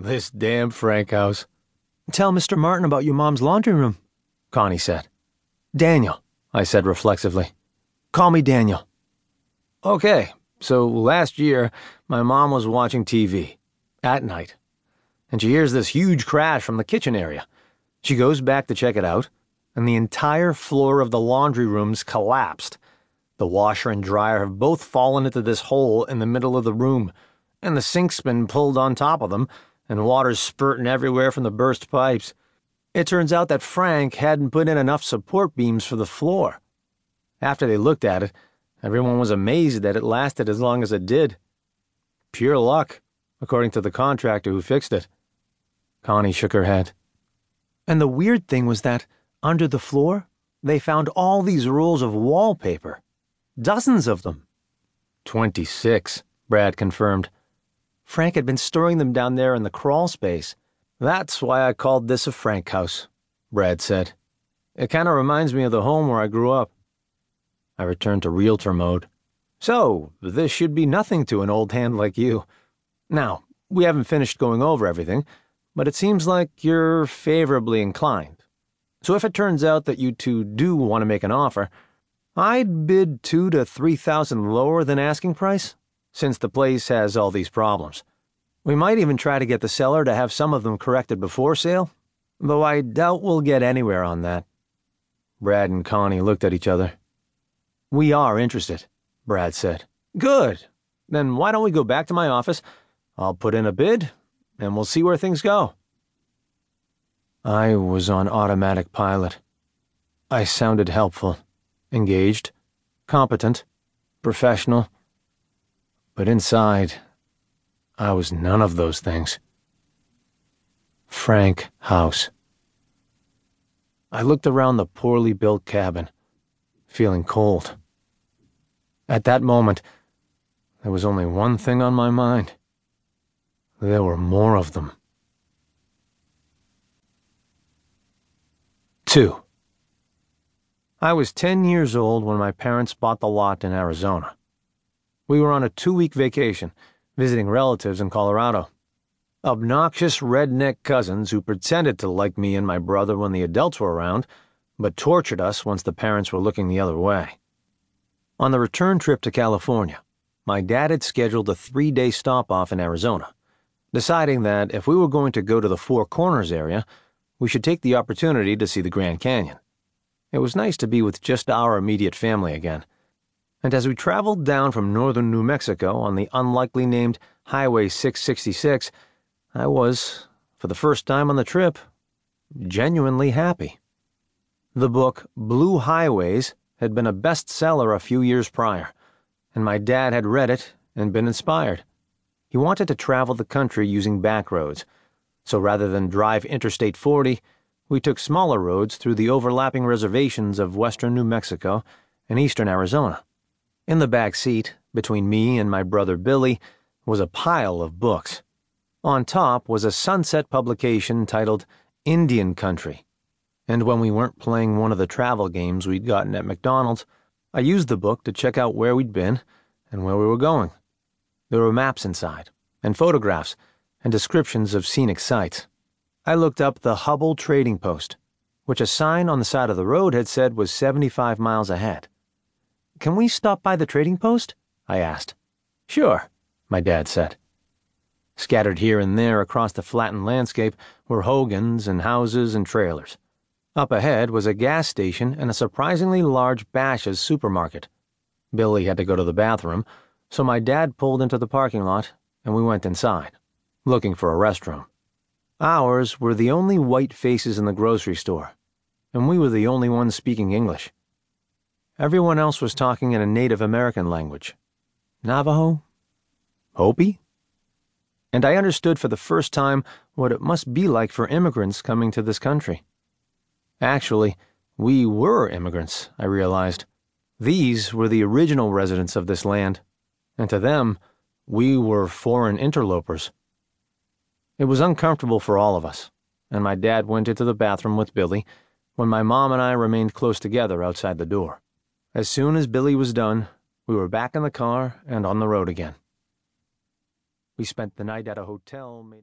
This damn Frank house. Tell Mr. Martin about your mom's laundry room, Connie said. Daniel, I said reflexively. Call me Daniel. Okay, so last year, my mom was watching TV at night, and she hears this huge crash from the kitchen area. She goes back to check it out, and the entire floor of the laundry room's collapsed. The washer and dryer have both fallen into this hole in the middle of the room, and the sink's been pulled on top of them, and water's spurting everywhere from the burst pipes. It turns out that Frank hadn't put in enough support beams for the floor. After they looked at it, everyone was amazed that it lasted as long as it did. Pure luck, according to the contractor who fixed it. Connie shook her head. And the weird thing was that, under the floor, they found all these rolls of wallpaper. Dozens of them. Twenty six, Brad confirmed. Frank had been storing them down there in the crawl space. That's why I called this a Frank house, Brad said. It kind of reminds me of the home where I grew up. I returned to realtor mode. So, this should be nothing to an old hand like you. Now, we haven't finished going over everything, but it seems like you're favorably inclined. So if it turns out that you two do want to make an offer, I'd bid two to three thousand lower than asking price since the place has all these problems. We might even try to get the seller to have some of them corrected before sale, though I doubt we'll get anywhere on that. Brad and Connie looked at each other. We are interested, Brad said. Good. Then why don't we go back to my office? I'll put in a bid, and we'll see where things go. I was on automatic pilot. I sounded helpful, engaged, competent, professional but inside, I was none of those things. Frank House. I looked around the poorly built cabin, feeling cold. At that moment, there was only one thing on my mind. There were more of them. 2. I was 10 years old when my parents bought the lot in Arizona. We were on a two week vacation, visiting relatives in Colorado. Obnoxious redneck cousins who pretended to like me and my brother when the adults were around, but tortured us once the parents were looking the other way. On the return trip to California, my dad had scheduled a three day stop off in Arizona, deciding that if we were going to go to the Four Corners area, we should take the opportunity to see the Grand Canyon. It was nice to be with just our immediate family again and as we traveled down from northern New Mexico on the unlikely named Highway 666, I was, for the first time on the trip, genuinely happy. The book Blue Highways had been a bestseller a few years prior, and my dad had read it and been inspired. He wanted to travel the country using back roads, so rather than drive Interstate 40, we took smaller roads through the overlapping reservations of western New Mexico and eastern Arizona. In the back seat, between me and my brother Billy, was a pile of books. On top was a sunset publication titled Indian Country. And when we weren't playing one of the travel games we'd gotten at McDonald's, I used the book to check out where we'd been and where we were going. There were maps inside, and photographs, and descriptions of scenic sights. I looked up the Hubbell Trading Post, which a sign on the side of the road had said was 75 miles ahead. Can we stop by the trading post? I asked. Sure, my dad said. Scattered here and there across the flattened landscape were hogans and houses and trailers. Up ahead was a gas station and a surprisingly large Bashas' supermarket. Billy had to go to the bathroom, so my dad pulled into the parking lot and we went inside, looking for a restroom. Ours were the only white faces in the grocery store, and we were the only ones speaking English. Everyone else was talking in a Native American language. Navajo? Hopi? And I understood for the first time what it must be like for immigrants coming to this country. Actually, we were immigrants, I realized. These were the original residents of this land, and to them, we were foreign interlopers. It was uncomfortable for all of us, and my dad went into the bathroom with Billy when my mom and I remained close together outside the door. As soon as Billy was done, we were back in the car and on the road again. We spent the night at a hotel made